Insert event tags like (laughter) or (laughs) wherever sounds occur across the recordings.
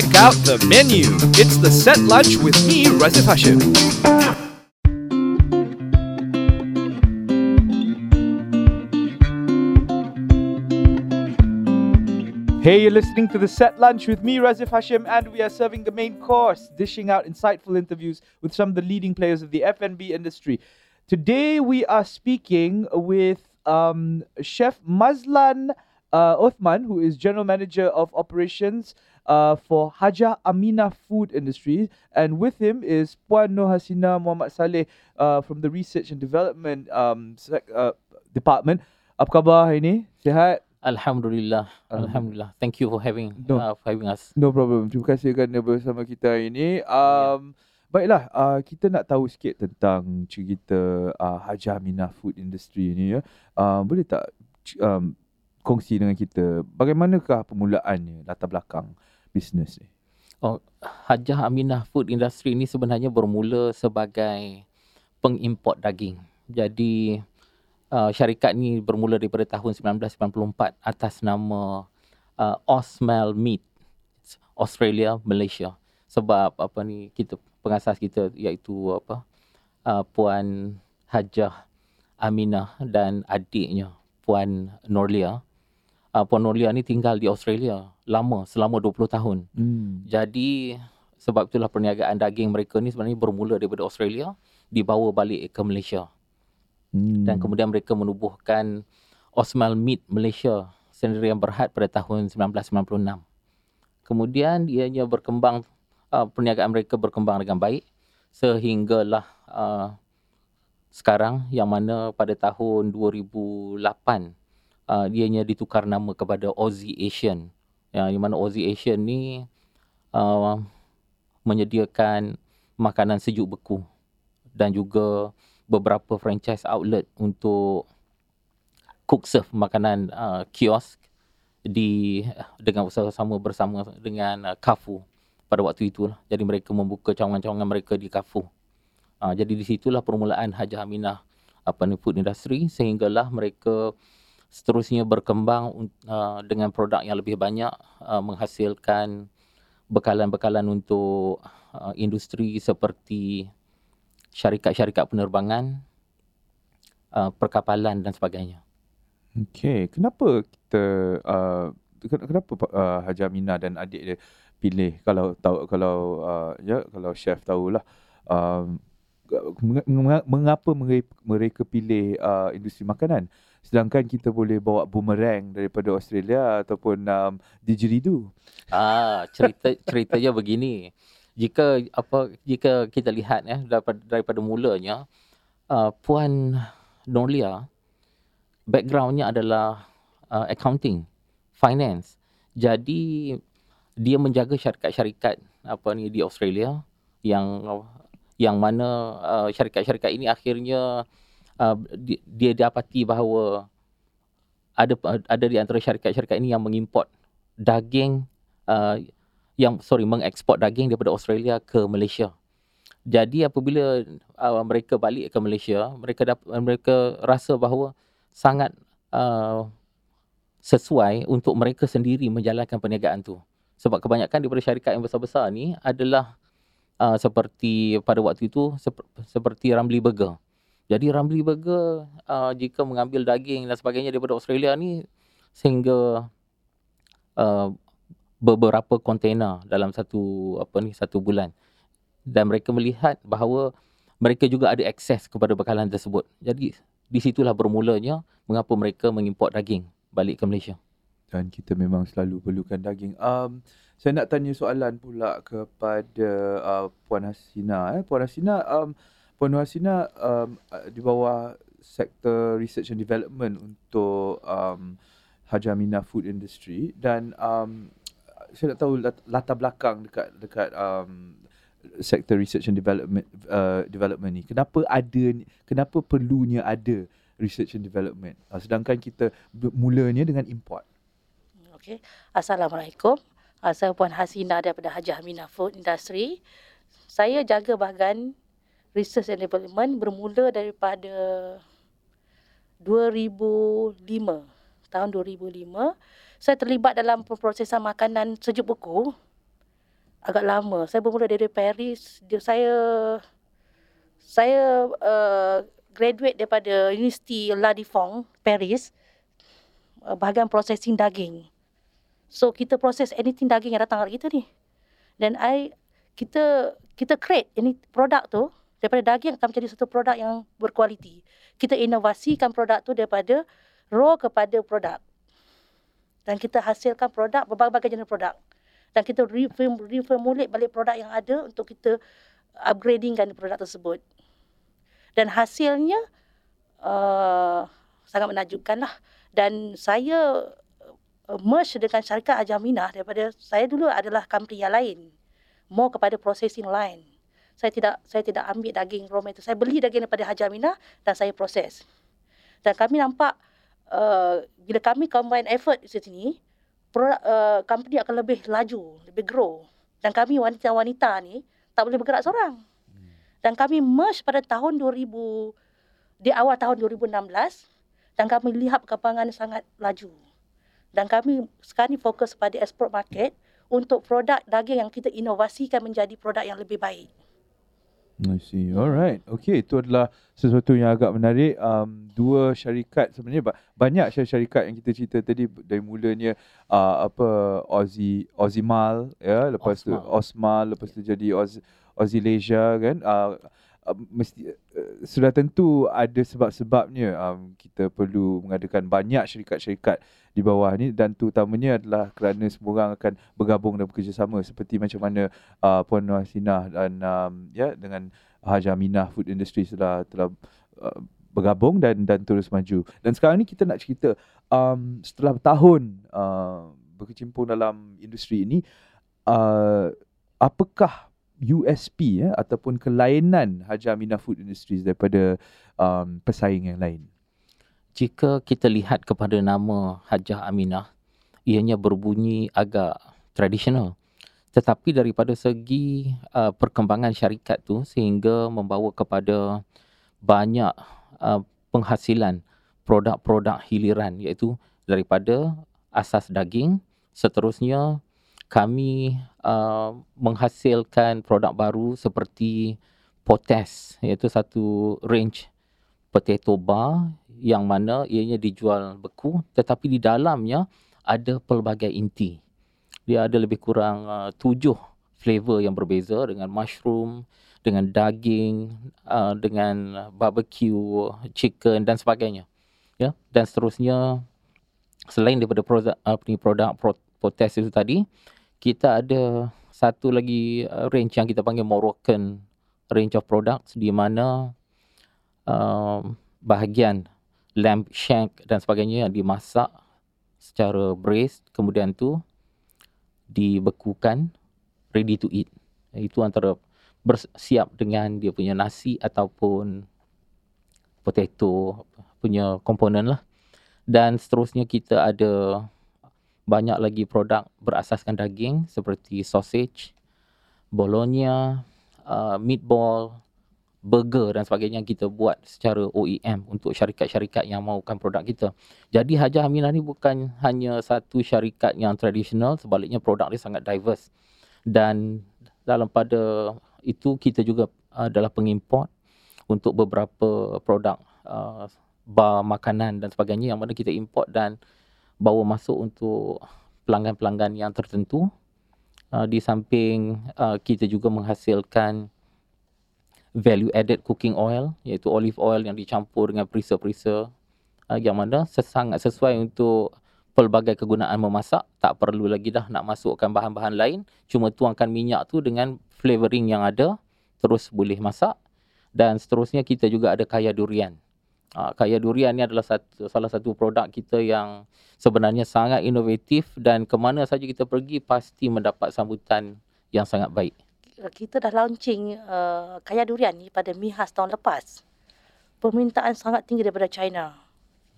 check out the menu. It's the set lunch with me, Razif Hashim. Hey, you're listening to the set lunch with me, Razif Hashim, and we are serving the main course, dishing out insightful interviews with some of the leading players of the F&B industry. Today, we are speaking with um, Chef Mazlan uh, Othman, who is General Manager of Operations uh, for Haja Amina Food Industries. And with him is Puan Nur Hasina Muhammad Saleh uh, from the Research and Development um, uh, Department. Apa khabar hari ini? Sihat? Alhamdulillah. Um, Alhamdulillah. Thank you for having no. uh, for having us. No problem. Terima kasih kerana bersama kita hari ini. Um, Baiklah, uh, kita nak tahu sikit tentang cerita uh, Haja Aminah Food Industry ni ya. Uh, boleh tak um, kongsi dengan kita bagaimanakah permulaannya, latar belakang bisnes ni? Oh, Hajah Aminah Food Industry ni sebenarnya bermula sebagai pengimport daging. Jadi uh, syarikat ni bermula daripada tahun 1994 atas nama uh, Osmel Meat Australia Malaysia. Sebab apa ni kita pengasas kita iaitu apa uh, puan Hajah Aminah dan adiknya puan Norlia. Uh, puan Norlia ni tinggal di Australia lama selama 20 tahun. Hmm. Jadi sebab itulah perniagaan daging mereka ni sebenarnya bermula daripada Australia dibawa balik ke Malaysia Hmm. dan kemudian mereka menubuhkan Osmal Meat Malaysia Sendirian Berhad pada tahun 1996. Kemudian ianya berkembang uh, perniagaan mereka berkembang dengan baik sehinggalah uh, sekarang yang mana pada tahun 2008 uh, ianya ditukar nama kepada Aussie Asian. Ya, yang mana Aussie Asian ni uh, menyediakan makanan sejuk beku dan juga beberapa franchise outlet untuk cook serve makanan uh, kiosk di dengan bersama-sama bersama dengan uh, Kafu pada waktu itu lah. Jadi mereka membuka cawangan-cawangan mereka di Kafu. Uh, jadi di situlah permulaan Hajah Aminah apa ni food industry sehinggalah mereka seterusnya berkembang uh, dengan produk yang lebih banyak uh, menghasilkan bekalan-bekalan untuk uh, industri seperti syarikat-syarikat penerbangan, uh, perkapalan dan sebagainya. Okey, kenapa kita uh, ken- kenapa uh, Haji Aminah dan adik dia pilih kalau tahu kalau uh, ya kalau chef tahulah meng- mengapa mereka pilih uh, industri makanan sedangkan kita boleh bawa boomerang daripada Australia ataupun um, didgeridoo. Ah, cerita (laughs) ceritanya begini. Jika apa jika kita lihat ya daripada daripada mulanya uh, puan Norlia backgroundnya adalah uh, accounting, finance. Jadi dia menjaga syarikat-syarikat apa ni di Australia yang yang mana uh, syarikat-syarikat ini akhirnya uh, di, dia dapati bahawa ada ada di antara syarikat-syarikat ini yang mengimport daging uh, yang sorry mengeksport daging daripada Australia ke Malaysia. Jadi apabila uh, mereka balik ke Malaysia, mereka dapat mereka rasa bahawa sangat uh, sesuai untuk mereka sendiri menjalankan perniagaan tu. Sebab kebanyakan daripada syarikat yang besar-besar ni adalah uh, seperti pada waktu itu sep- seperti Ramly Burger. Jadi Ramly Burger uh, jika mengambil daging dan sebagainya daripada Australia ni sehingga uh, beberapa kontainer dalam satu apa ni satu bulan dan mereka melihat bahawa mereka juga ada akses kepada bekalan tersebut. Jadi di situlah bermulanya mengapa mereka mengimport daging balik ke Malaysia. Dan kita memang selalu perlukan daging. Um, saya nak tanya soalan pula kepada uh, Puan Hasina. Eh. Puan Hasina, um, Puan Hasina um, di bawah sektor research and development untuk um, Haji Aminah Food Industry dan um, saya nak tahu lat- latar belakang dekat dekat um, sektor research and development uh, development ni. Kenapa ada kenapa perlunya ada research and development uh, sedangkan kita mulanya dengan import. Okey. Assalamualaikum. Uh, saya Puan Hasina daripada Hajah Aminah Food Industry. Saya jaga bahagian Research and Development bermula daripada 2005. Tahun 2005, saya terlibat dalam pemprosesan makanan sejuk beku agak lama. Saya bermula dari Paris. Dia, saya saya uh, graduate daripada University La Défense, Paris. Uh, bahagian processing daging. So kita proses anything daging yang datang kat kita ni. Dan I kita kita create ini produk tu daripada daging akan menjadi satu produk yang berkualiti. Kita inovasikan produk tu daripada raw kepada produk. Dan kita hasilkan produk berbagai-bagai jenis produk. Dan kita reform, reformulate balik produk yang ada untuk kita upgradingkan produk tersebut. Dan hasilnya uh, sangat menakjubkan lah. Dan saya merge dengan syarikat Ajaminah daripada saya dulu adalah company yang lain. More kepada processing line. Saya tidak saya tidak ambil daging raw material. Saya beli daging daripada Ajaminah dan saya proses. Dan kami nampak uh, bila kami combine effort di sini, produk uh, company akan lebih laju, lebih grow. Dan kami wanita-wanita ni tak boleh bergerak seorang. Dan kami merge pada tahun 2000 di awal tahun 2016 dan kami lihat perkembangan sangat laju dan kami sekarang ni fokus pada export market untuk produk daging yang kita inovasikan menjadi produk yang lebih baik. I see. Alright. Okay, itu adalah sesuatu yang agak menarik. Um, dua syarikat sebenarnya banyak syarikat yang kita cerita tadi dari mulanya uh, apa Aussie Aussimal ya, lepas Osmal. tu Osmal, lepas tu jadi Oz Aussilasia kan. Uh, mesti uh, sudah tentu ada sebab-sebabnya um, kita perlu mengadakan banyak syarikat-syarikat di bawah ni dan terutamanya adalah kerana semua orang akan bergabung dan bekerjasama seperti macam mana uh, Puan Nur Hasinah dan um, ya dengan Haja Aminah Food Industry telah telah uh, bergabung dan dan terus maju. Dan sekarang ni kita nak cerita um, setelah bertahun uh, berkecimpung dalam industri ini uh, apakah USP ya ataupun kelainan Haja Aminah Food Industries daripada um, pesaing yang lain? Jika kita lihat kepada nama Hajah Aminah, ianya berbunyi agak tradisional. Tetapi daripada segi uh, perkembangan syarikat tu sehingga membawa kepada banyak uh, penghasilan produk-produk hiliran iaitu daripada asas daging, seterusnya kami uh, menghasilkan produk baru seperti potes iaitu satu range potato bar yang mana ianya dijual beku tetapi di dalamnya ada pelbagai inti. Dia ada lebih kurang uh, tujuh flavor yang berbeza dengan mushroom, dengan daging, uh, dengan barbecue, chicken dan sebagainya. Ya, dan seterusnya selain daripada produk uh, produk potes itu tadi, kita ada satu lagi uh, range yang kita panggil Moroccan range of products di mana uh, bahagian lamb shank dan sebagainya yang dimasak secara braised kemudian tu dibekukan ready to eat. Itu antara bersiap dengan dia punya nasi ataupun potato punya komponen lah. Dan seterusnya kita ada banyak lagi produk berasaskan daging seperti sausage, bologna, uh, meatball, burger dan sebagainya kita buat secara OEM untuk syarikat-syarikat yang mahukan produk kita. Jadi Hajah Aminah ni bukan hanya satu syarikat yang tradisional, sebaliknya produk dia sangat diverse. Dan dalam pada itu kita juga adalah pengimport untuk beberapa produk uh, bar makanan dan sebagainya yang mana kita import dan bawa masuk untuk pelanggan-pelanggan yang tertentu. Uh, di samping uh, kita juga menghasilkan value added cooking oil iaitu olive oil yang dicampur dengan perisa-perisa uh, yang mana sangat sesuai untuk pelbagai kegunaan memasak. Tak perlu lagi dah nak masukkan bahan-bahan lain. Cuma tuangkan minyak tu dengan flavoring yang ada terus boleh masak. Dan seterusnya kita juga ada kaya durian Uh, kaya durian ni adalah satu, salah satu produk kita yang sebenarnya sangat inovatif dan ke mana saja kita pergi pasti mendapat sambutan yang sangat baik. Kita dah launching uh, kaya durian ni pada Mihas tahun lepas. Permintaan sangat tinggi daripada China.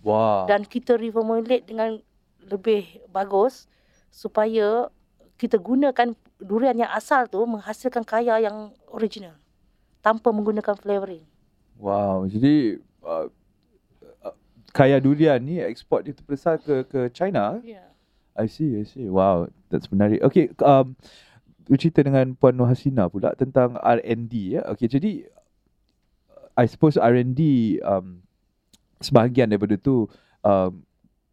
Wow. Dan kita reformulate dengan lebih bagus supaya kita gunakan durian yang asal tu menghasilkan kaya yang original tanpa menggunakan flavoring. Wow, jadi uh, kaya durian ni ekspor dia terbesar ke ke China. Yeah. I see, I see. Wow, that's menarik. Okay, um, bercerita dengan Puan Nur Hasina pula tentang R&D ya. Okey, jadi I suppose R&D um, sebahagian daripada tu um,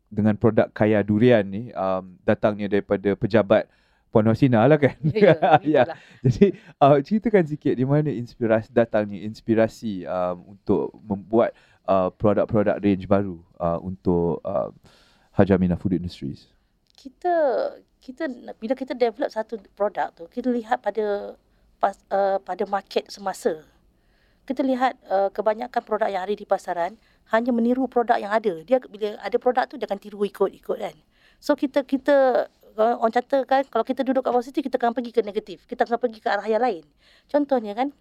dengan produk kaya durian ni um, datangnya daripada pejabat Puan Hasina lah kan. Ya, Ya. (laughs) itulah. Jadi uh, ceritakan sikit di mana inspirasi datangnya inspirasi um, untuk membuat uh, produk-produk range baru uh, untuk uh, Haji Aminah Food Industries. kita kita bila kita develop satu produk tu kita lihat pada pas, uh, pada market semasa. Kita lihat uh, kebanyakan produk yang ada di pasaran hanya meniru produk yang ada. Dia bila ada produk tu dia akan tiru ikut-ikut kan. So kita kita uh, orang kata kan kalau kita duduk kat positif kita akan pergi ke negatif. Kita akan pergi ke arah yang lain. Contohnya kan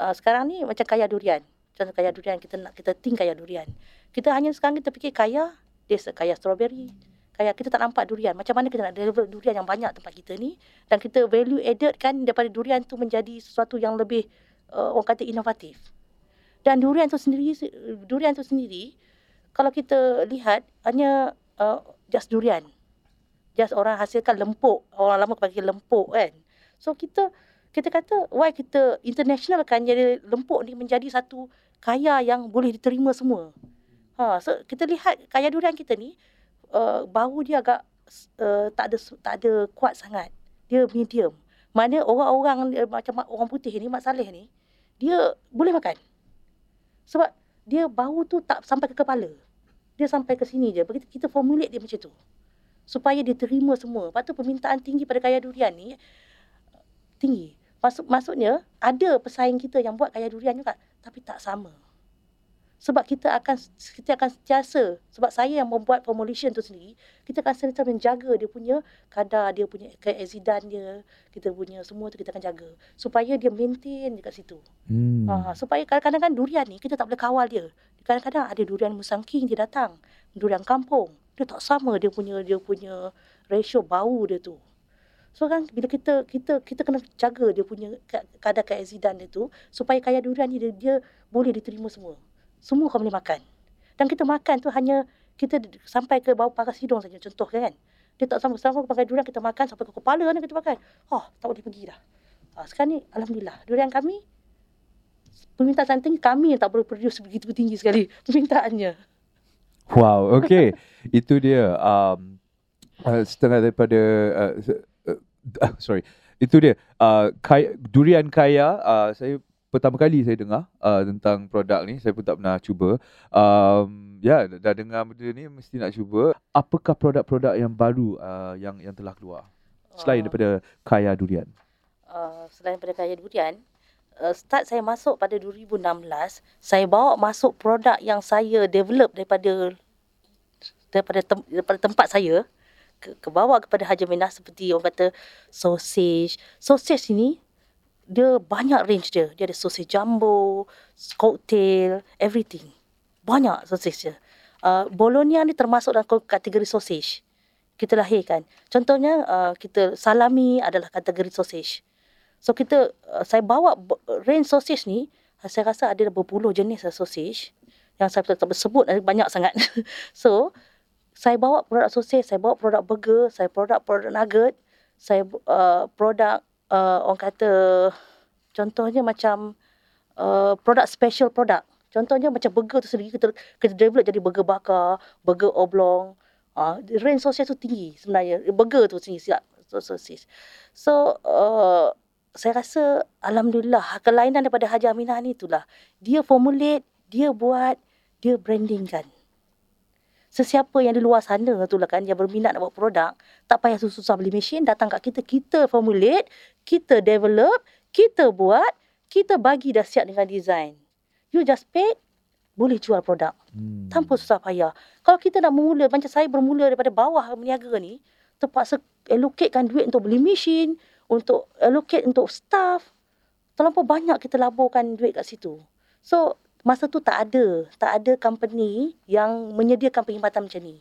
uh, sekarang ni macam kaya durian contoh kaya durian kita nak kita think kaya durian kita hanya sekarang kita fikir kaya dia kaya strawberry Kayak kita tak nampak durian. Macam mana kita nak deliver durian yang banyak tempat kita ni. Dan kita value added kan daripada durian tu menjadi sesuatu yang lebih uh, orang kata inovatif. Dan durian tu sendiri, durian tu sendiri, kalau kita lihat hanya uh, just durian. Just orang hasilkan lempuk. Orang lama panggil lempuk kan. So kita kita kata why kita international kan jadi lempuk ni menjadi satu kaya yang boleh diterima semua. Ha, so kita lihat kaya durian kita ni uh, bau dia agak uh, tak ada tak ada kuat sangat. Dia medium. Mana orang-orang uh, macam orang putih ni, Mak Saleh ni, dia boleh makan. Sebab dia bau tu tak sampai ke kepala. Dia sampai ke sini je. Begitu kita formulate dia macam tu. Supaya dia terima semua. Lepas tu permintaan tinggi pada kaya durian ni tinggi. Maksud, maksudnya ada pesaing kita yang buat kaya durian juga tapi tak sama. Sebab kita akan kita akan sentiasa sebab saya yang membuat formulation tu sendiri kita akan sentiasa menjaga dia punya kadar dia punya keazidan dia kita punya semua tu kita akan jaga. Supaya dia maintain dekat situ. Hmm. ha, supaya kadang-kadang kan durian ni kita tak boleh kawal dia. Kadang-kadang ada durian Musang King dia datang durian kampung. Dia tak sama dia punya dia punya ratio bau dia tu So kan bila kita kita kita kena jaga dia punya ka- kadar keazidan dia tu supaya kaya durian dia, dia boleh diterima semua. Semua kau boleh makan. Dan kita makan tu hanya kita sampai ke bawah paras hidung saja contoh kan. Dia tak sama kau pakai durian kita makan sampai ke kepala ni kita makan. Oh, tak boleh pergi dah. Ha, sekarang ni alhamdulillah durian kami permintaan tinggi kami yang tak boleh produce begitu tinggi sekali (laughs) permintaannya. Wow, okay. Itu dia um, uh, setengah daripada uh, uh, (laughs) uh, sorry. Itu dia. Uh, kaya, durian kaya uh, saya pertama kali saya dengar uh, tentang produk ni. Saya pun tak pernah cuba. Um, ya, dah dah dengar benda ni mesti nak cuba. Apakah produk-produk yang baru uh, yang yang telah keluar selain Ah. daripada kaya durian? uh, selain pada kaya durian, uh, start saya masuk pada 2016, saya bawa masuk produk yang saya develop daripada daripada, tem, daripada tempat saya ke, ke bawah kepada Haji Minah seperti orang kata sausage. Sausage ini dia banyak range dia. Dia ada sausage jumbo, cocktail, everything. Banyak sausage dia. Uh, Bologna ni termasuk dalam kategori sausage. Kita lahirkan. Contohnya uh, kita salami adalah kategori sausage. So kita uh, saya bawa range sausage ni saya rasa ada berpuluh jenis sausage yang saya tak sebut banyak sangat. (laughs) so saya bawa produk sausage, saya bawa produk burger, saya produk produk nugget, saya uh, produk uh, orang kata contohnya macam uh, produk special produk. Contohnya macam burger tu sendiri kita kita develop jadi burger bakar, burger oblong. Uh, range sausage tu tinggi sebenarnya. Burger tu tinggi siap sausage. So uh, saya rasa alhamdulillah kelainan daripada Haji Aminah ni itulah. Dia formulate, dia buat, dia brandingkan. Sesiapa yang di luar sana tu lah kan yang berminat nak buat produk, tak payah susah-susah beli mesin, datang kat kita, kita formulate, kita develop, kita buat, kita bagi dah siap dengan design. You just pay, boleh jual produk Hmm. tanpa susah payah. Kalau kita nak memula, macam saya bermula daripada bawah meniaga ni, terpaksa allocatekan duit untuk beli mesin, untuk allocate untuk staff. Terlampau banyak kita laburkan duit kat situ. So, masa tu tak ada. Tak ada company yang menyediakan perkhidmatan macam ni.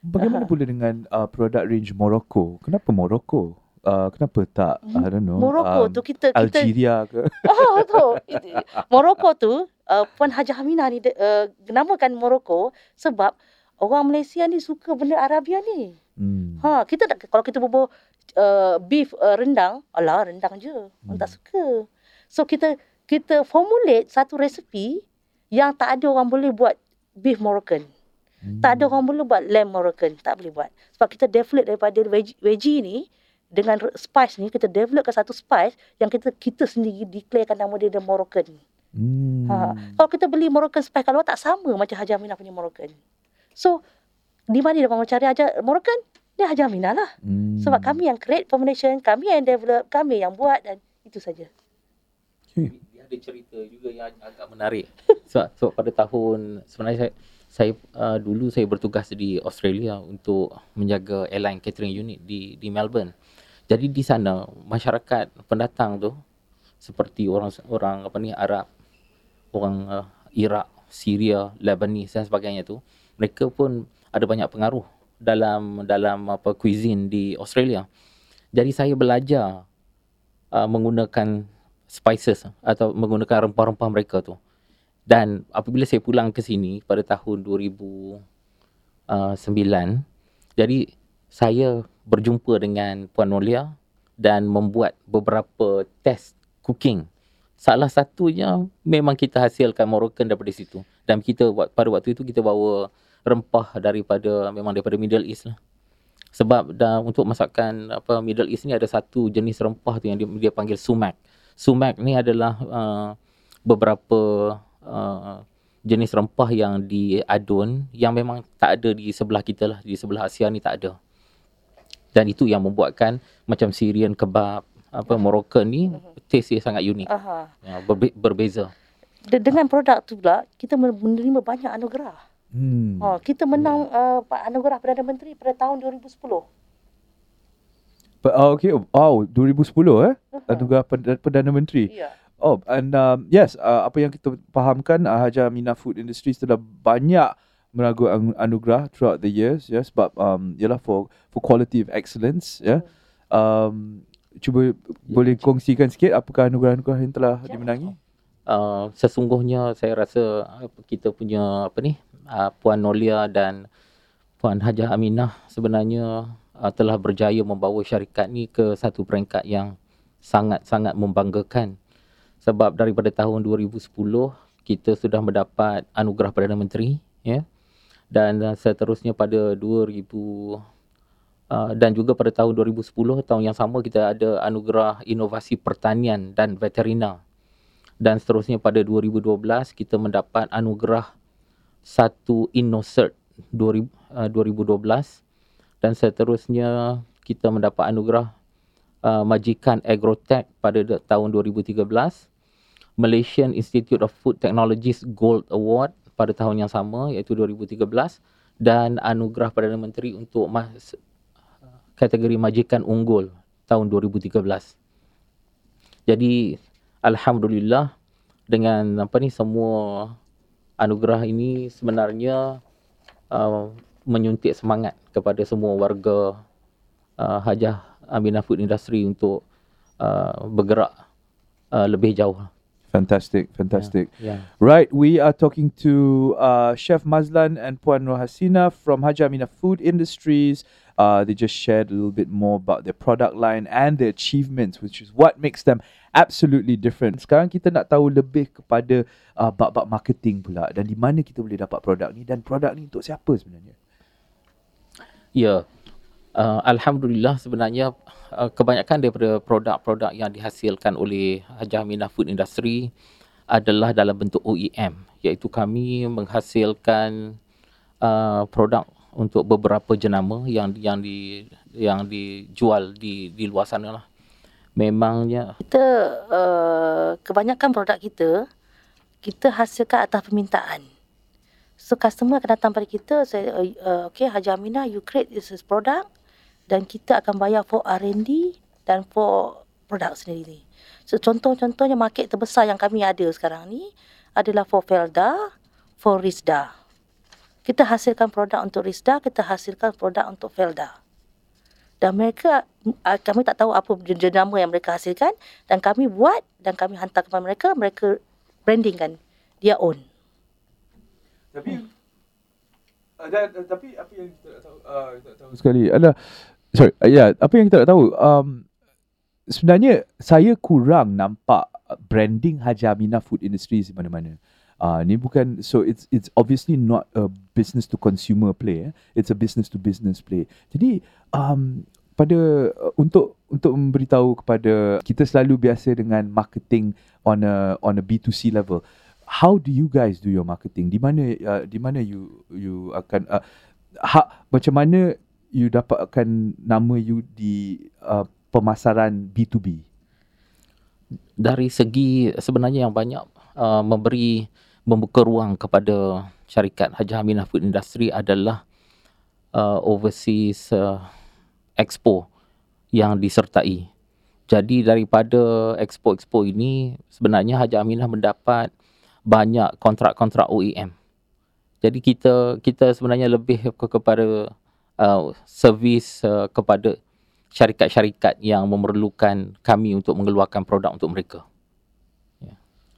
Bagaimana pula dengan uh, produk range Morocco? Kenapa Morocco? Uh, kenapa tak I don't know. Morocco um, tu kita... kita Algeria ke? (laughs) Oh, tu. (laughs) Morocco tu, uh, Puan Haji Aminah ni uh, namakan Morocco sebab orang Malaysia ni suka benda Arabia ni. Hmm. Ha, kita tak, kalau kita bubuh uh, beef uh, rendang, alah rendang je. Orang tak Hmm. suka. So kita kita formulate satu resepi yang tak ada orang boleh buat beef Moroccan. Hmm. Tak ada orang boleh buat lamb Moroccan, tak boleh buat. Sebab kita develop daripada veggie, veggie ni dengan spice ni kita developkan satu spice yang kita kita sendiri declarekan nama dia the Moroccan. Hmm. Ha. Kalau kita beli Moroccan spice kalau tak sama macam Haji Aminah punya Moroccan. So di mana dia orang cari Haji Moroccan? Dia Haji Aminah lah. Hmm. Sebab kami yang create formulation, kami yang develop, kami yang buat dan itu saja. dia ada cerita juga yang ag- agak menarik. Sebab, sebab pada tahun sebenarnya saya saya uh, dulu saya bertugas di Australia untuk menjaga airline catering unit di di Melbourne. Jadi di sana masyarakat pendatang tu seperti orang orang apa ni Arab, orang uh, Iraq, Syria, Lebanese dan sebagainya tu, mereka pun ada banyak pengaruh dalam dalam apa cuisine di Australia. Jadi saya belajar uh, menggunakan spices atau menggunakan rempah-rempah mereka tu. Dan apabila saya pulang ke sini pada tahun 2009, jadi saya berjumpa dengan Puan Nolia dan membuat beberapa test cooking. Salah satunya memang kita hasilkan Moroccan daripada situ. Dan kita pada waktu itu kita bawa rempah daripada memang daripada Middle East lah. Sebab dah untuk masakan apa Middle East ni ada satu jenis rempah tu yang dia, dia panggil sumac. Sumac ni adalah uh, beberapa uh, jenis rempah yang diadun yang memang tak ada di sebelah kita lah di sebelah Asia ni tak ada. Dan itu yang membuatkan macam Syrian kebab apa Moroccan ni taste dia sangat unik. Aha. Ya, berbe- berbeza. De- dengan produk tu pula kita men- menerima banyak anugerah. Hmm. Ha, kita menang uh, anugerah Perdana Menteri pada tahun 2010. But, oh, okay. Oh, 2010 eh? Aha. Anugerah Perdana, Perdana Menteri. Ya. Oh, and um, yes, uh, apa yang kita fahamkan uh, Haja Aminah Food Industries telah banyak meragu anu- anugerah throughout the years, ya, sebab um, ialah for for quality of excellence, ya. Um, cuba boleh kongsikan sikit apakah anugerah-anugerah yang telah Ya. dimenangi? uh, sesungguhnya saya rasa apa, kita punya apa ni uh, Puan Nolia dan Puan Hajah Aminah sebenarnya uh, telah berjaya membawa syarikat ni ke satu peringkat yang sangat-sangat membanggakan sebab daripada tahun 2010 kita sudah mendapat anugerah Perdana Menteri ya. Dan seterusnya pada 2000 uh, dan juga pada tahun 2010 tahun yang sama kita ada anugerah inovasi pertanian dan veterina dan seterusnya pada 2012 kita mendapat anugerah satu InnoCert 2000, uh, 2012 dan seterusnya kita mendapat anugerah uh, Majikan Agrotech pada tahun 2013 Malaysian Institute of Food Technologies Gold Award pada tahun yang sama iaitu 2013 dan anugerah Perdana Menteri untuk mas- kategori Majikan Unggul tahun 2013. Jadi alhamdulillah dengan apa ni semua anugerah ini sebenarnya uh, menyuntik semangat kepada semua warga uh, Hajah Aminah Food Industry untuk uh, bergerak uh, lebih jauh. Fantastic, fantastic. Ya. Right, we are talking to uh, Chef Mazlan and Puan Rohasina from Haja Aminah Food Industries. Uh, they just shared a little bit more about their product line and their achievements, which is what makes them absolutely different. Sekarang kita nak tahu lebih kepada uh, bab-bab marketing pula dan di mana kita boleh dapat produk ni dan produk ni untuk siapa sebenarnya? Ya. Uh, Alhamdulillah sebenarnya uh, kebanyakan daripada produk-produk yang dihasilkan oleh Hajah Aminah Food Industry adalah dalam bentuk OEM iaitu kami menghasilkan uh, produk untuk beberapa jenama yang yang di yang dijual di di luar sana lah. Memangnya Kita uh, kebanyakan produk kita kita hasilkan atas permintaan. So customer akan datang pada kita say uh, uh, okay Haji Aminah you create this is product dan kita akan bayar for R&D dan for produk sendiri. So contoh-contohnya market terbesar yang kami ada sekarang ni adalah for Felda, for Rizda. Kita hasilkan produk untuk Rizda, kita hasilkan produk untuk Felda. Dan mereka, uh, kami tak tahu apa jenama yang mereka hasilkan dan kami buat dan kami hantar kepada mereka, mereka brandingkan dia own. Tapi Uh, dan, uh, tapi apa yang kita tak tahu, uh, kita tak tahu sekali adalah sorry, uh, yeah, apa yang kita tak tahu um, sebenarnya saya kurang nampak branding Haji Aminah Food Industries di mana-mana. Uh, ni bukan so it's it's obviously not a business to consumer play eh. it's a business to business play jadi um, pada uh, untuk untuk memberitahu kepada kita selalu biasa dengan marketing on a on a B2C level how do you guys do your marketing di mana uh, di mana you you akan uh, ha, macam mana you dapatkan nama you di uh, pemasaran B2B dari segi sebenarnya yang banyak uh, memberi membuka ruang kepada syarikat Haji Aminah Food Industry adalah uh, overseas uh, expo yang disertai. Jadi daripada expo-expo ini sebenarnya Haji Aminah mendapat banyak kontrak-kontrak OEM. Jadi kita kita sebenarnya lebih ke, kepada uh, servis uh, kepada syarikat-syarikat yang memerlukan kami untuk mengeluarkan produk untuk mereka.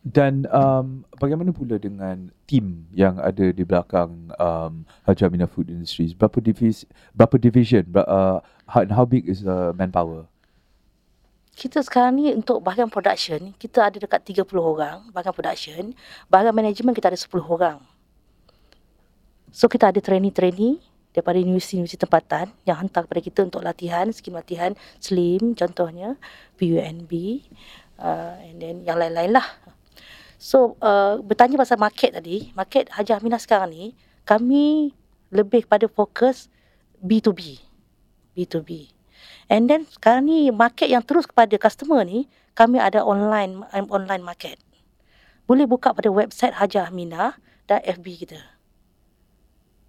Dan um, bagaimana pula dengan tim yang ada di belakang um, Haji Aminah Food Industries? Berapa divisi, berapa division, uh, how, how big is the manpower? Kita sekarang ni untuk bahagian production, kita ada dekat 30 orang bahagian production. Bahagian management kita ada 10 orang. So kita ada trainee-trainee daripada universiti-universiti tempatan yang hantar kepada kita untuk latihan, skim latihan slim contohnya, PUNB uh, and then yang lain-lain lah. So uh, bertanya pasal market tadi, market Haji Aminah sekarang ni, kami lebih pada fokus B2B. B2B. And then sekarang ni market yang terus kepada customer ni, kami ada online online market. Boleh buka pada website Haji Aminah dan FB kita.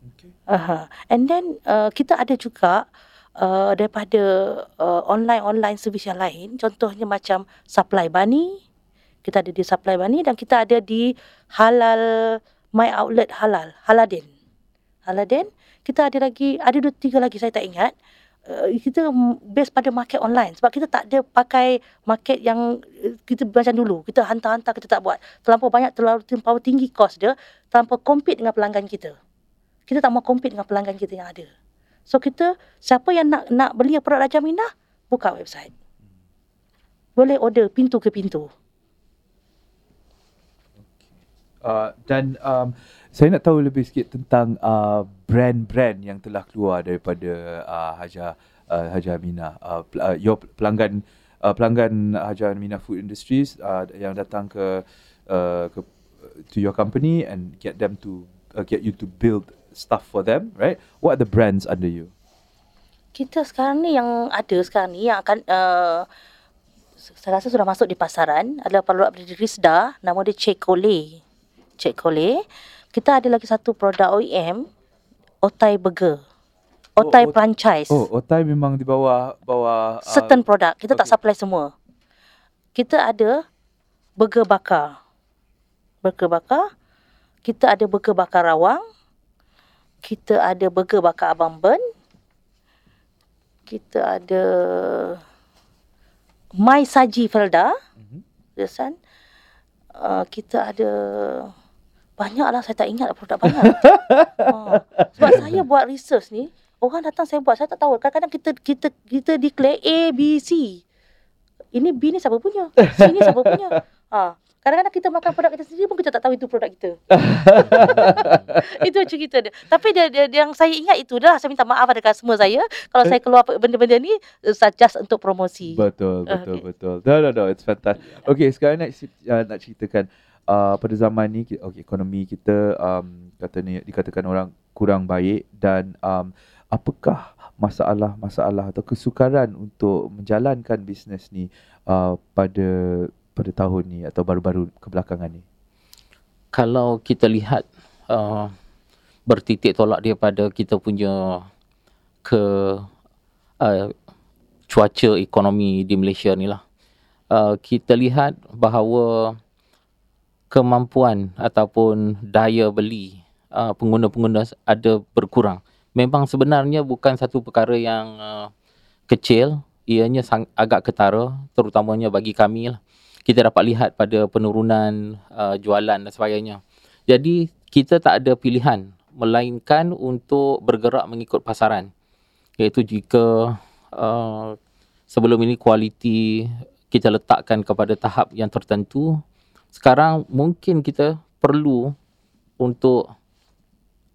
Okay. Uh-huh. And then uh, kita ada juga uh, daripada uh, online-online servis yang lain, contohnya macam supply bani, kita ada di Supply Bani dan kita ada di Halal My Outlet Halal, Haladin. Haladin, kita ada lagi, ada dua tiga lagi saya tak ingat. Uh, kita base pada market online sebab kita tak ada pakai market yang uh, kita macam dulu kita hantar-hantar kita tak buat terlampau banyak terlalu terlampau tinggi cost dia terlampau compete dengan pelanggan kita kita tak mau compete dengan pelanggan kita yang ada. So kita siapa yang nak nak beli produk Raja Minah buka website. Boleh order pintu ke pintu. Uh, dan um, saya nak tahu lebih sikit tentang uh, brand-brand yang telah keluar daripada uh, Haja uh, Haja Amina. Uh, uh, your pelanggan uh, pelanggan Haja Amina Food Industries uh, yang datang ke uh, ke to your company and get them to uh, get you to build stuff for them, right? What are the brands under you? Kita sekarang ni yang ada sekarang ni yang akan uh, saya rasa sudah masuk di pasaran adalah produk dari Rizda nama dia Cekole. Cik Kole. Kita ada lagi satu produk OEM, Otai Burger. Otai oh, franchise. Oh, Otai memang di bawah bawah uh, certain produk. Kita okay. tak supply semua. Kita ada burger bakar. Burger bakar. Kita ada burger bakar rawang. Kita ada burger bakar abang Ben. Kita ada My Saji Felda. Mm-hmm. Uh, kita ada Banyaklah saya tak ingat produk banyak. ha. (laughs) Sebab saya buat research ni, orang datang saya buat, saya tak tahu. Kadang-kadang kita kita kita declare A, B, C. Ini B ni siapa punya? C ni siapa punya? Ha. (laughs) Kadang-kadang kita makan produk kita sendiri pun kita tak tahu itu produk kita. (laughs) itu cerita dia. Tapi dia, dia, dia, yang saya ingat itu dah saya minta maaf pada customer saya kalau saya keluar benda-benda ni just untuk promosi. Betul, betul, okay. betul. No, no, no, it's fantastic. Okay, sekarang nak uh, nak ceritakan uh, pada zaman ni okay, ekonomi kita um, kata ni dikatakan orang kurang baik dan um, apakah masalah-masalah atau kesukaran untuk menjalankan bisnes ni uh, pada pada tahun ni atau baru-baru kebelakangan ni kalau kita lihat uh, bertitik tolak dia pada kita punya ke uh, cuaca ekonomi di Malaysia ni lah uh, kita lihat bahawa kemampuan ataupun daya beli uh, pengguna-pengguna ada berkurang. Memang sebenarnya bukan satu perkara yang uh, kecil, ianya sang, agak ketara terutamanya bagi kami lah. Kita dapat lihat pada penurunan uh, jualan dan sebagainya. Jadi kita tak ada pilihan melainkan untuk bergerak mengikut pasaran. Iaitu jika uh, sebelum ini kualiti kita letakkan kepada tahap yang tertentu, sekarang mungkin kita perlu untuk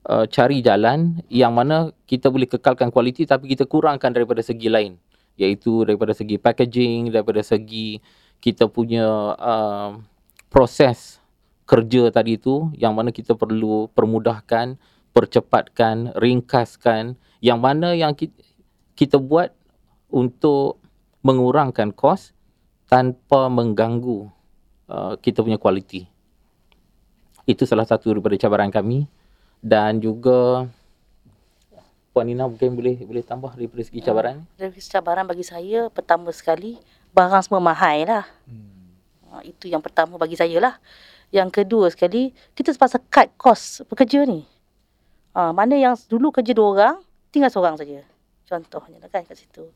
uh, cari jalan yang mana kita boleh kekalkan kualiti tapi kita kurangkan daripada segi lain iaitu daripada segi packaging, daripada segi kita punya uh, proses kerja tadi itu yang mana kita perlu permudahkan, percepatkan, ringkaskan yang mana yang kita, kita buat untuk mengurangkan kos tanpa mengganggu uh, kita punya kualiti. Itu salah satu daripada cabaran kami dan juga Puan Nina mungkin boleh boleh tambah daripada segi cabaran. Dari segi cabaran bagi saya pertama sekali barang semua mahal lah. Hmm. Itu yang pertama bagi saya lah. Yang kedua sekali kita terpaksa cut kos pekerja ni. Ha, mana yang dulu kerja dua orang tinggal seorang saja. Contohnya lah kan kat situ.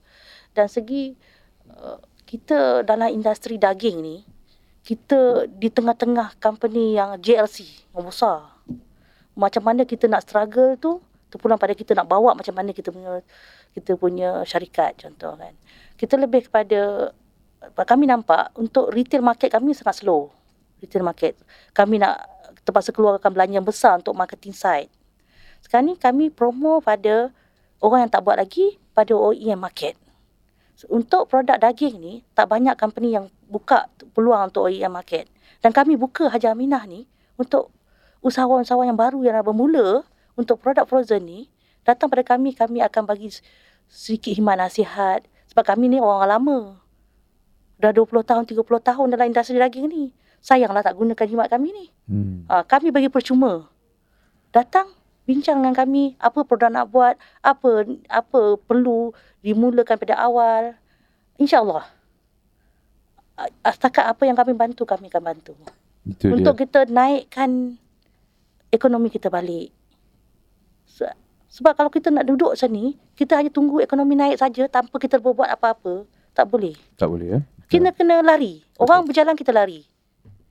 Dan segi uh, kita dalam industri daging ni kita di tengah-tengah company yang JLC yang besar. Macam mana kita nak struggle tu terpulang pada kita nak bawa macam mana kita punya kita punya syarikat contoh kan. Kita lebih kepada kami nampak untuk retail market kami sangat slow. Retail market. Kami nak terpaksa keluarkan belanja yang besar untuk marketing side. Sekarang ni kami promo pada orang yang tak buat lagi pada OEM market untuk produk daging ni tak banyak company yang buka peluang untuk OEM market. Dan kami buka Haji Aminah ni untuk usahawan-usahawan yang baru yang bermula untuk produk frozen ni datang pada kami kami akan bagi sedikit himat nasihat sebab kami ni orang lama. Dah 20 tahun, 30 tahun dalam industri daging ni. Sayanglah tak gunakan himat kami ni. Hmm. Ha, kami bagi percuma. Datang bincang dengan kami apa produk nak buat, apa apa perlu dimulakan pada awal. InsyaAllah. Setakat apa yang kami bantu, kami akan bantu. Itu Untuk dia. kita naikkan ekonomi kita balik. Sebab kalau kita nak duduk sini, kita hanya tunggu ekonomi naik saja tanpa kita berbuat apa-apa. Tak boleh. Tak boleh ya. Kita kena lari. Orang Betul. berjalan kita lari.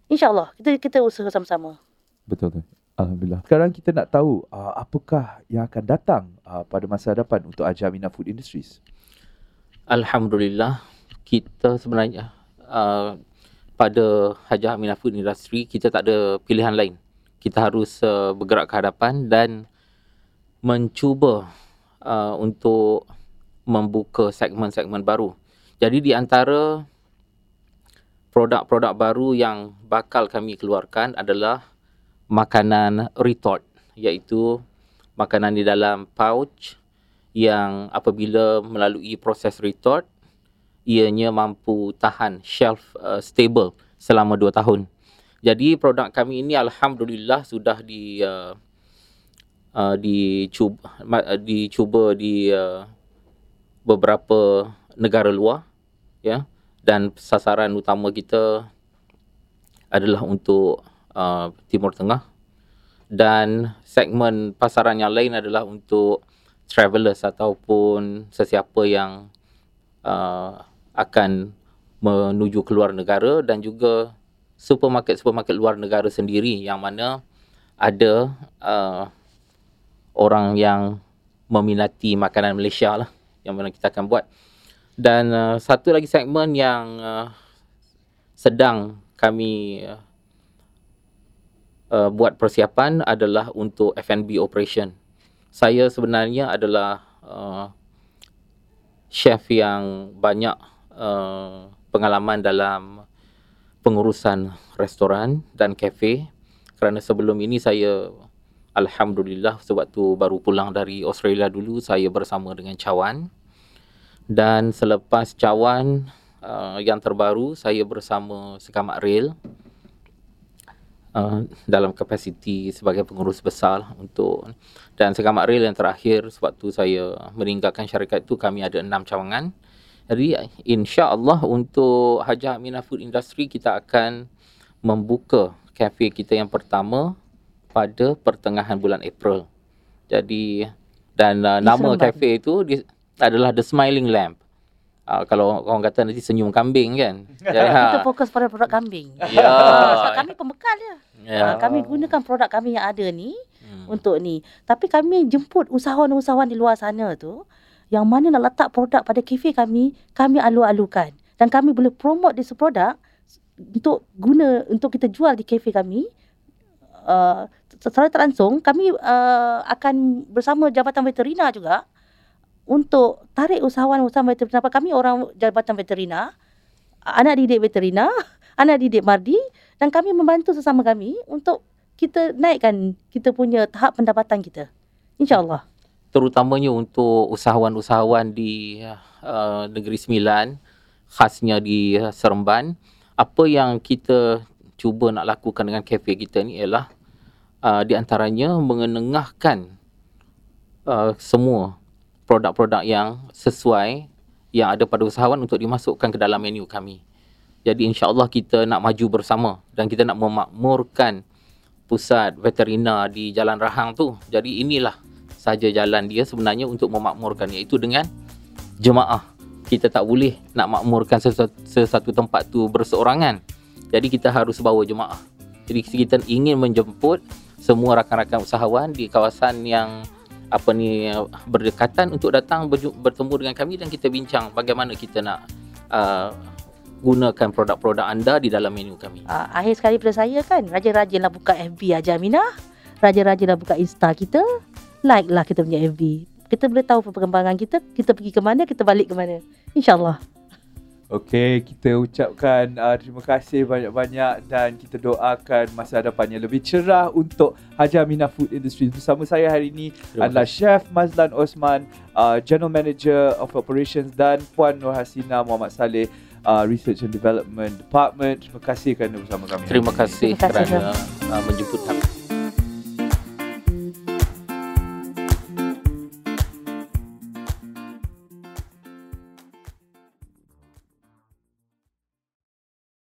InsyaAllah. Kita kita usaha sama-sama. Betul tu. Alhamdulillah. Sekarang kita nak tahu uh, apakah yang akan datang uh, pada masa hadapan untuk Haji Aminah Food Industries. Alhamdulillah kita sebenarnya uh, pada Haji Aminah Food Industry kita tak ada pilihan lain. Kita harus uh, bergerak ke hadapan dan mencuba uh, untuk membuka segmen-segmen baru. Jadi di antara produk-produk baru yang bakal kami keluarkan adalah makanan retort iaitu makanan di dalam pouch yang apabila melalui proses retort ianya mampu tahan shelf uh, stable selama 2 tahun. Jadi produk kami ini alhamdulillah sudah di uh, uh, dicuba uh, dicuba di uh, beberapa negara luar ya dan sasaran utama kita adalah untuk uh, Timur Tengah. Dan segmen pasaran yang lain adalah untuk travelers ataupun sesiapa yang uh, akan menuju ke luar negara dan juga supermarket-supermarket luar negara sendiri yang mana ada uh, orang yang meminati makanan Malaysia lah yang mana kita akan buat dan uh, satu lagi segmen yang uh, sedang kami uh, uh, buat persiapan adalah untuk F&B operation. Saya sebenarnya adalah uh, chef yang banyak uh, pengalaman dalam pengurusan restoran dan kafe kerana sebelum ini saya alhamdulillah sewaktu baru pulang dari Australia dulu saya bersama dengan cawan dan selepas cawan uh, yang terbaru saya bersama Sekamat Rail Uh, dalam kapasiti sebagai pengurus besar untuk dan sekamat real yang terakhir sewaktu saya meninggalkan syarikat itu kami ada enam cawangan jadi insya-Allah untuk Haji Aminah Food Industry kita akan membuka kafe kita yang pertama pada pertengahan bulan April. Jadi dan uh, nama kafe itu di, adalah The Smiling Lamp. Uh, kalau orang kata nanti senyum kambing kan. (laughs) Jadi, ha. Kita fokus pada produk kambing. (laughs) Ya. Sebab kami pembekal dia. Ya. Uh, kami gunakan produk kami yang ada ni Hmm. untuk ni. Tapi kami jemput usahawan-usahawan di luar sana tu yang mana nak letak produk pada kafe kami, kami alu-alukan. Dan kami boleh promote this produk untuk guna untuk kita jual di kafe kami. Uh, secara tak langsung kami uh, akan bersama Jabatan Veterina juga untuk tarik usahawan-usahawan veterina. Kami orang Jabatan Veterina, anak didik veterina, (laughs) anak didik mardi dan kami membantu sesama kami untuk kita naikkan kita punya tahap pendapatan kita. InsyaAllah. Terutamanya untuk usahawan-usahawan di uh, Negeri Sembilan, khasnya di uh, Seremban, apa yang kita cuba nak lakukan dengan kafe kita ni ialah uh, di antaranya mengenengahkan uh, semua produk-produk yang sesuai yang ada pada usahawan untuk dimasukkan ke dalam menu kami. Jadi insya-Allah kita nak maju bersama dan kita nak memakmurkan pusat veterina di Jalan Rahang tu. Jadi inilah saja jalan dia sebenarnya untuk memakmurkan iaitu dengan jemaah. Kita tak boleh nak makmurkan sesuatu, sesuatu tempat tu berseorangan. Jadi kita harus bawa jemaah. Jadi kita ingin menjemput semua rakan-rakan usahawan di kawasan yang apa ni berdekatan untuk datang bertemu dengan kami dan kita bincang bagaimana kita nak uh, gunakan produk-produk anda di dalam menu kami. Uh, akhir sekali pada saya kan, rajin-rajinlah buka FB Haji Aminah. Rajin-rajinlah buka Insta kita. Like lah kita punya FB. Kita boleh tahu perkembangan kita, kita pergi ke mana, kita balik ke mana. InsyaAllah. Okey, kita ucapkan uh, terima kasih banyak-banyak dan kita doakan masa depannya lebih cerah untuk Haji Aminah Food Industry. Bersama saya hari ini Terima adalah Chef Mazlan Osman, uh, General Manager of Operations dan Puan Nur Hasina Muhammad Saleh, uh, Research and Development Department. Terima kasih kerana bersama kami. Terima kasih, kerana uh, menjemput kami.